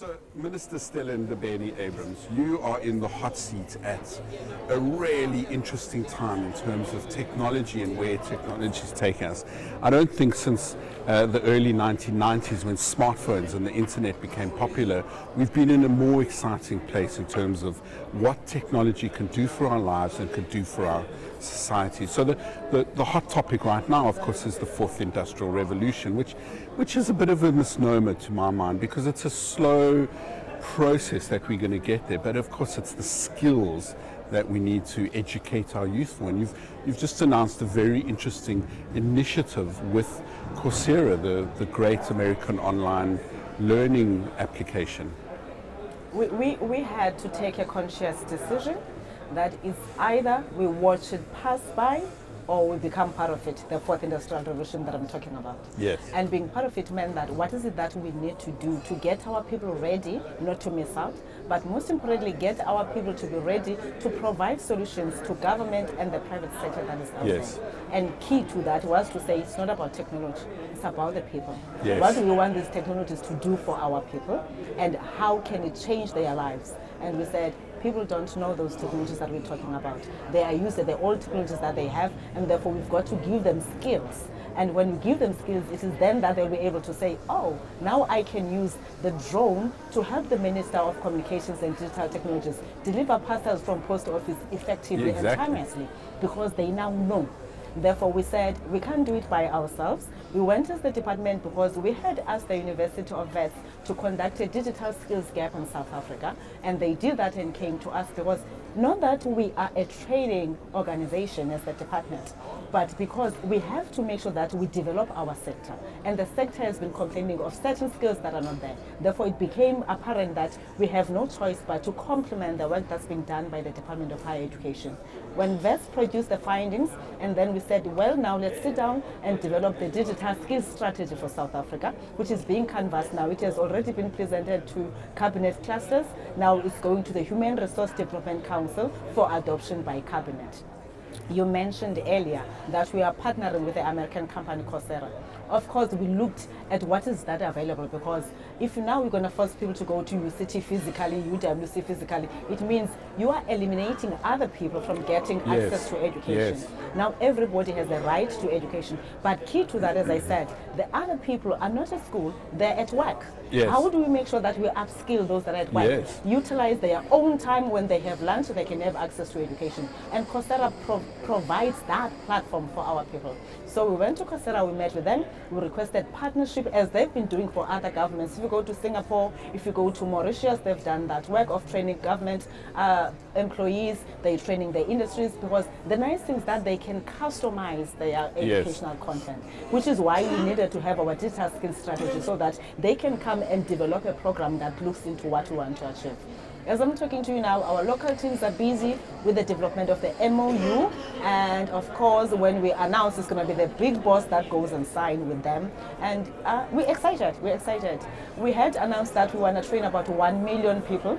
So, Minister Stella Ndabeni Abrahams, you are in the hot seat at a really interesting time in terms of technology and where technology is taking us. I don't think since uh, the early 1990s when smartphones and the internet became popular, we've been in a more exciting place in terms of what technology can do for our lives and can do for our society. So the, the, the hot topic right now, of course, is the fourth industrial revolution, which, which is a bit of a misnomer to my mind because it's a slow process that we're going to get there. But of course, it's the skills that we need to educate our youth for. And you've, you've just announced a very interesting initiative with Coursera, the, the great American online learning application. We, we, we had to take a conscious decision that is either we watch it pass by or we become part of it, the fourth industrial revolution that I'm talking about. Yes. And being part of it meant that what is it that we need to do to get our people ready, not to miss out, but most importantly, get our people to be ready to provide solutions to government and the private sector that is out Yes. there. And key to that was to say it's not about technology, it's about the people. Yes. What do we want these technologies to do for our people and how can it change their lives? And we said, people don't know those technologies that we're talking about. They are used to the old technologies that they have, and therefore we've got to give them skills. And when we give them skills, it is then that they'll be able to say, oh, now I can use the drone to help the Minister of Communications and Digital Technologies deliver parcels from post office effectively Yeah, exactly. and timelessly because they now know. Therefore, we said we can't do it by ourselves. We went as the department because we had asked the University of Wits to conduct a digital skills gap in South Africa, and they did that and came to us because not that we are a training organization as the department, but because we have to make sure that we develop our sector. And the sector has been complaining of certain skills that are not there. Therefore, it became apparent that we have no choice but to complement the work that's been done by the Department of Higher Education. When Wits produced the findings, and then we said, well, now let's sit down and develop the digital skills strategy for South Africa, which is being canvassed now. It has already been presented to cabinet clusters. Now it's going to the Human Resource Development Council for adoption by cabinet. You mentioned earlier that we are partnering with the American company Coursera. Of course, we looked at what is that available because if now we're going to force people to go to UCT physically, UWC physically, it means you are eliminating other people from getting Yes. access to education. Yes. Now everybody has the right to education, but key to that, as I said, the other people are not at school; they're at work. Yes. How do we make sure that we upskill those that are at work? Yes. Utilize their own time when they have lunch, so they can have access to education. And Coursera pro- provides that platform for our people. So we went to Coursera, we met with them, we requested partnership as they've been doing for other governments. If you go to Singapore, if you go to Mauritius, they've done that work of training government uh, employees, they're training their industries because the nice thing is that they can customize their Yes. educational content, which is why we needed to have our digital skills strategy so that they can come and develop a program that looks into what we want to achieve. As I'm talking to you now, our local teams are busy with the development of the MOU, and of course, when we announce, it's going to be the big boss that goes and sign with them. And uh, we're excited. We're excited. We had announced that we want to train about one million people.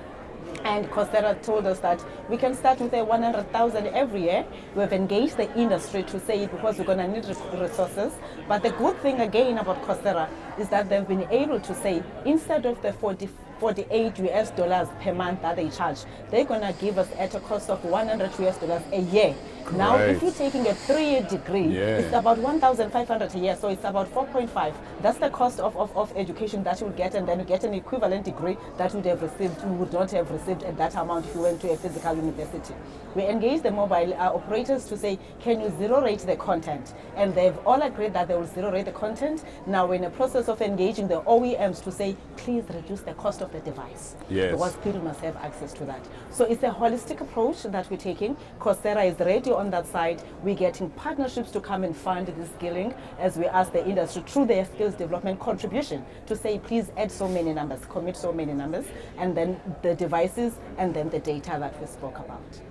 And Coursera told us that we can start with a 100,000 every year. We've engaged the industry to say it because we're going to need resources. But the good thing again about Coursera is that they've been able to say instead of the 40, 48 US dollars per month that they charge, they're going to give us at a cost of 100 US dollars a year. Now, if you're taking a three-year degree, Yeah. it's about 1,500 a year, so it's about 4.5. That's the cost of, of, of education that you will get, and then you get an equivalent degree that you would have received, you would not have received at that amount if you went to a physical university. We engaged the mobile uh, operators to say, can you zero rate the content? And they've all agreed that they will zero rate the content. Now we're in the process of engaging the OEMs to say, please reduce the cost of the device. Yes. Because people must have access to that. So it's a holistic approach that we're taking. Coursera is ready on that side. We're getting partnerships to come and fund the skilling as we ask the industry through their skills development contribution to say, please add so many numbers, commit so many numbers, and then the devices and then the data that we spoke about.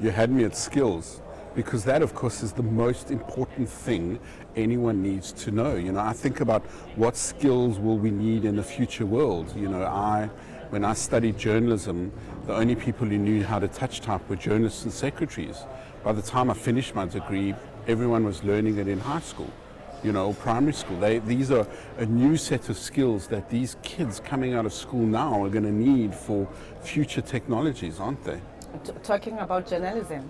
You had me at skills because that, of course, is the most important thing anyone needs to know. You know, I think about what skills will we need in the future world. You know, I, when I studied journalism, the only people who knew how to touch type were journalists and secretaries. By the time I finished my degree, everyone was learning it in high school. you know, primary school. They, these are a new set of skills that these kids coming out of school now are going to need for future technologies, aren't they? T- talking about journalism,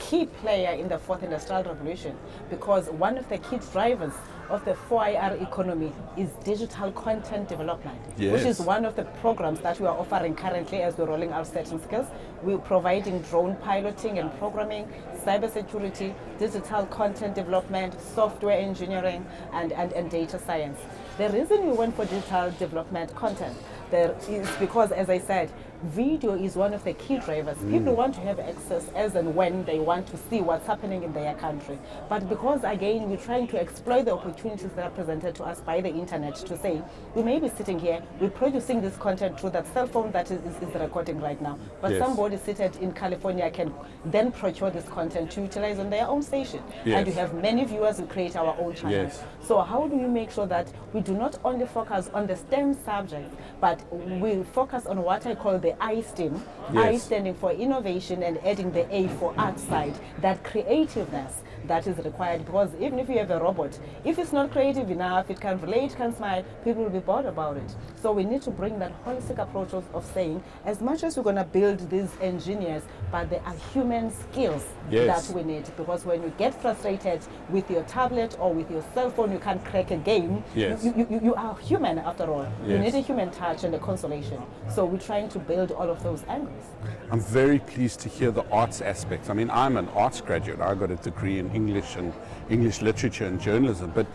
key player in the fourth industrial revolution because one of the key drivers of the 4IR economy is digital content development, Yes. which is one of the programs that we are offering currently as we're rolling out certain skills. We're providing drone piloting and programming, cybersecurity, digital content development, software engineering, and, and, and data science. The reason we went for digital development content there is because, as I said, video is one of the key drivers. Mm. People want to have access as and when they want to see what's happening in their country. But because, again, we're trying to exploit the opportunities that are presented to us by the internet to say, we may be sitting here, we're producing this content through that cell phone that is, is, is recording right now. But Yes. somebody seated in California can then procure this content to utilize on their own station. And we have many viewers who create our own channels. Yes. So how do we make sure that we do not only focus on the STEM subject, but we focus on what I call the I STEM, I standing for innovation and adding the A for art side, that creativeness that is required. Because even if you have a robot, if it's not creative enough, it can relate, can smile, people will be bored about it. So we need to bring that holistic approach of, of saying, as much as we're going to build these engineers, but there are human skills Yes. that we need. Because when you get frustrated with your tablet or with your cell phone, you can't crack a game. Yes. You, you, you, are human after all. Yes. You need a human touch and a consolation. So we're trying to build all of those angles. I'm very pleased to hear the arts aspect. I mean, I'm an arts graduate. I got a degree in English and English literature and journalism, but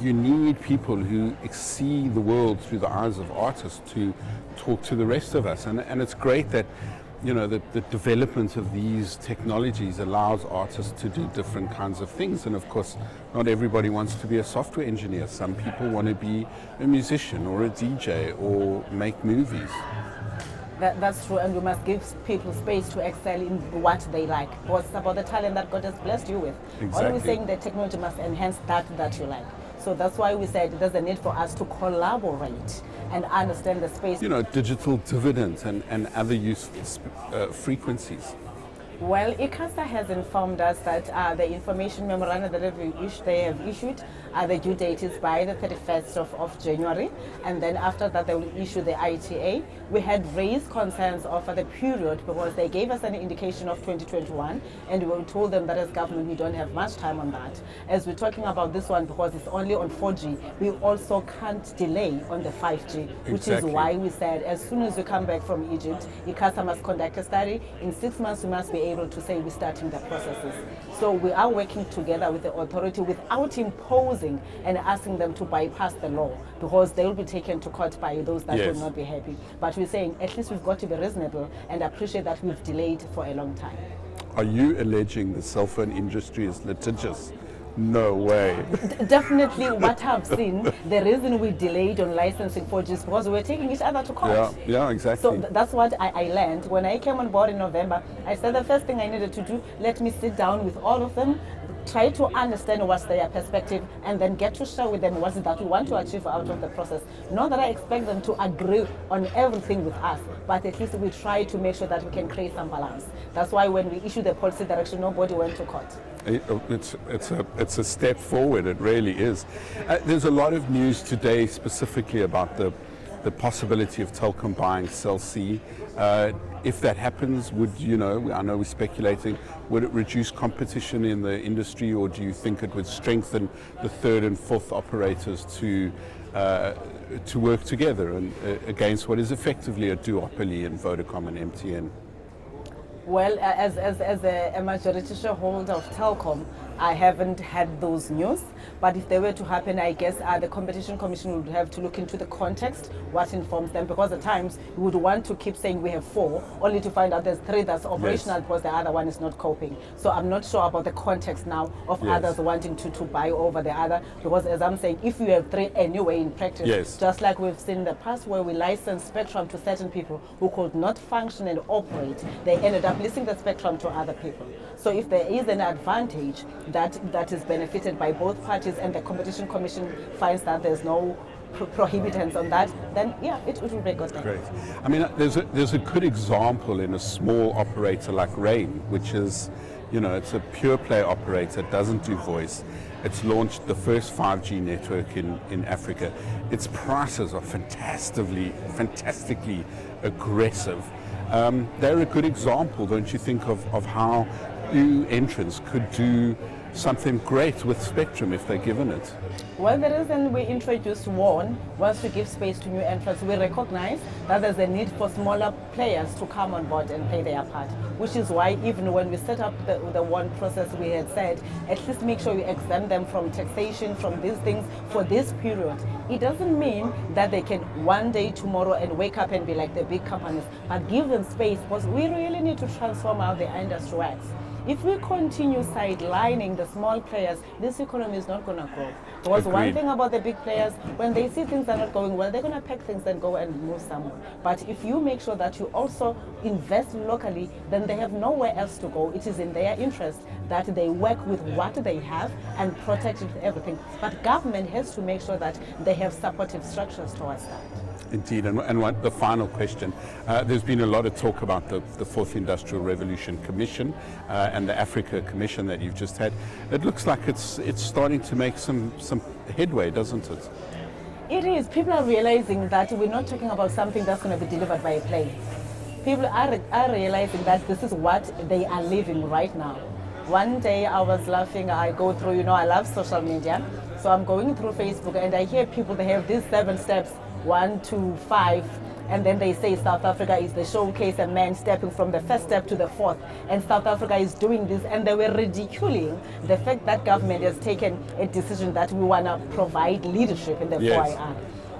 you need people who see the world through the eyes of artists to talk to the rest of us. And, and it's great that, you know, the, the development of these technologies allows artists to do different kinds of things. And of course, not everybody wants to be a software engineer. Some people want to be a musician or a DJ or make movies. That, that's true, and we must give people space to excel in what they like. It's about the talent that God has blessed you with. All Exactly. we're saying that technology must enhance that that you like. So that's why we said there's a need for us to collaborate and understand the space. you know, digital dividends and, and other useful uh, frequencies. Well, ICASA has informed us that uh, the information memorandum that they have issued, uh, the due date is by the 31st of, of January, and then after that they will issue the ITA. We had raised concerns over the period because they gave us an indication of 2021, and we told them that as government we don't have much time on that. As we're talking about this one because it's only on 4G, we also can't delay on the 5G, which Exactly. is why we said as soon as we come back from Egypt, ICASA must conduct a study. In six months, we must be able to say we're starting the processes. So we are working together with the authority without imposing and asking them to bypass the law because they will be taken to court by those that Yes. will not be happy. But we're saying at least we've got to be reasonable and appreciate that we've delayed for a long time. Are you alleging the cell phone industry is litigious? No way. D- Definitely, what I've seen, the reason we delayed on licensing 4G is because we were taking each other to court. yeah, yeah, So exactly. th- that's what I, I learned. When I came on board in November, I said the first thing I needed to do, let me sit down with all of them, try to understand what's their perspective, and then get to share with them what is that we want to achieve out of the process. Not that I expect them to agree on everything with us, but at least we try to make sure that we can create some balance. That's why when we issued the policy direction, nobody went to court. It's, it's, a, it's a step forward, it really is. Uh, there's a lot of news today specifically about the, the possibility of Telkom buying Cell C. Uh, if that happens, would you know, I know we're speculating, would it reduce competition in the industry or do you think it would strengthen the third and fourth operators to, uh, to work together and, uh, against what is effectively a duopoly in Vodacom and MTN? Well, as, as, as a, a majority shareholder of Telkom, I haven't had those news. But if they were to happen, I guess uh, the Competition Commission would have to look into the context, what informs them, because at times you would want to keep saying we have four, only to find out there's three that's operational because the other one is not coping. So I'm not sure about the context now of Yes. others wanting to, to buy over the other, because as I'm saying, if you have three anyway in practice, Yes. just like we've seen in the past where we licensed spectrum to certain people who could not function and operate, they ended up leasing the spectrum to other people. So if there is an advantage that, that is benefited by both parties and the Competition Commission finds that there's no pro- prohibitants on that, then yeah, it, will be good. Great. I mean, there's a, there's a good example in a small operator like Rain, which is, You know, it's a pure play operator, doesn't do voice. It's launched the first 5G network in, in Africa. Its prices are fantastically, fantastically aggressive. Um, they're a good example, don't you think, of, of how new entrants could do something great with Spectrum if they're given it. Well, the reason we introduced WOAN was to give space to new entrants. We recognize that there's a need for smaller players to come on board and play their part, which is why even when we set up the, the WOAN process, we had said, at least make sure you exempt them from taxation, from these things for this period. It doesn't mean that they can one day tomorrow and wake up and be like the big companies, but give them space because we really need to transform how the industry works. If we continue sidelining the small players, this economy is not going to grow. Because one thing about the big players, when they see things are not going well, they're going to pack things and go and move somewhere. But if you make sure that you also invest locally, then they have nowhere else to go. It is in their interest that they work with what they have and protect everything. But government has to make sure that they have supportive structures towards that. Indeed, and, and the final question. Uh, there's been a lot of talk about the, the Fourth Industrial Revolution Commission uh, and the Africa Commission that you've just had. It looks like it's, it's starting to make some, some headway, doesn't it? It is. People are realizing that we're not talking about something that's going to be delivered by a plane. People are, are realizing that this is what they are living right now. One day I was laughing, I go through, you know, I love social media. So I'm going through Facebook and I hear people, they have these seven steps one, two, five, and then they say South Africa is the showcase, a man stepping from the first step to the fourth, and South Africa is doing this, and they were ridiculing the fact that government has taken a decision that we want to provide leadership in the Yes. 4IR.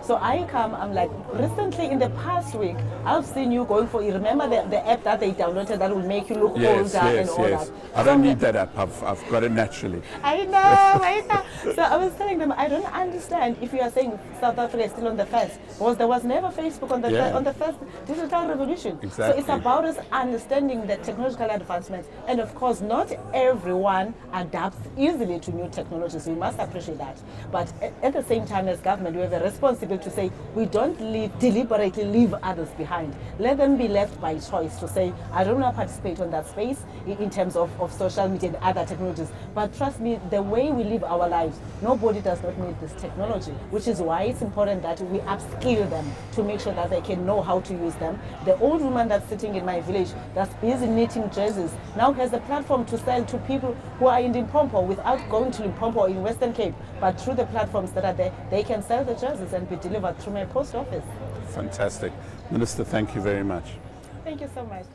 So I come, I'm like, recently in the past week, I've seen you going for, you remember the, the app that they downloaded that will make you look Yes, older yes, and all yes. that. I So don't need that app. I've, I've got it naturally. I know, I know. So I was telling them, I don't understand if you are saying South Africa is still on the first, because there was never Facebook on the Yeah. fir- on the first digital revolution. Exactly. So it's about us understanding the technological advancements, and of course, not everyone adapts easily to new technologies. We must appreciate that. But at the same time, as government, we have a responsibility to say we don't leave deliberately leave others behind. Let them be left by choice to say, I don't want to participate on that space in terms of, of social media and other technologies. But trust me, the way we live our lives, nobody does not need this technology, which is why it's important that we upskill them to make sure that they can know how to use them. The old woman that's sitting in my village that's busy knitting jerseys now has a platform to sell to people who are in Limpopo without going to Limpopo in Western Cape, but through the platforms that are there, they can sell the jerseys and be delivered through my post office. Fantastic. Minister, thank you very much. Thank you so much.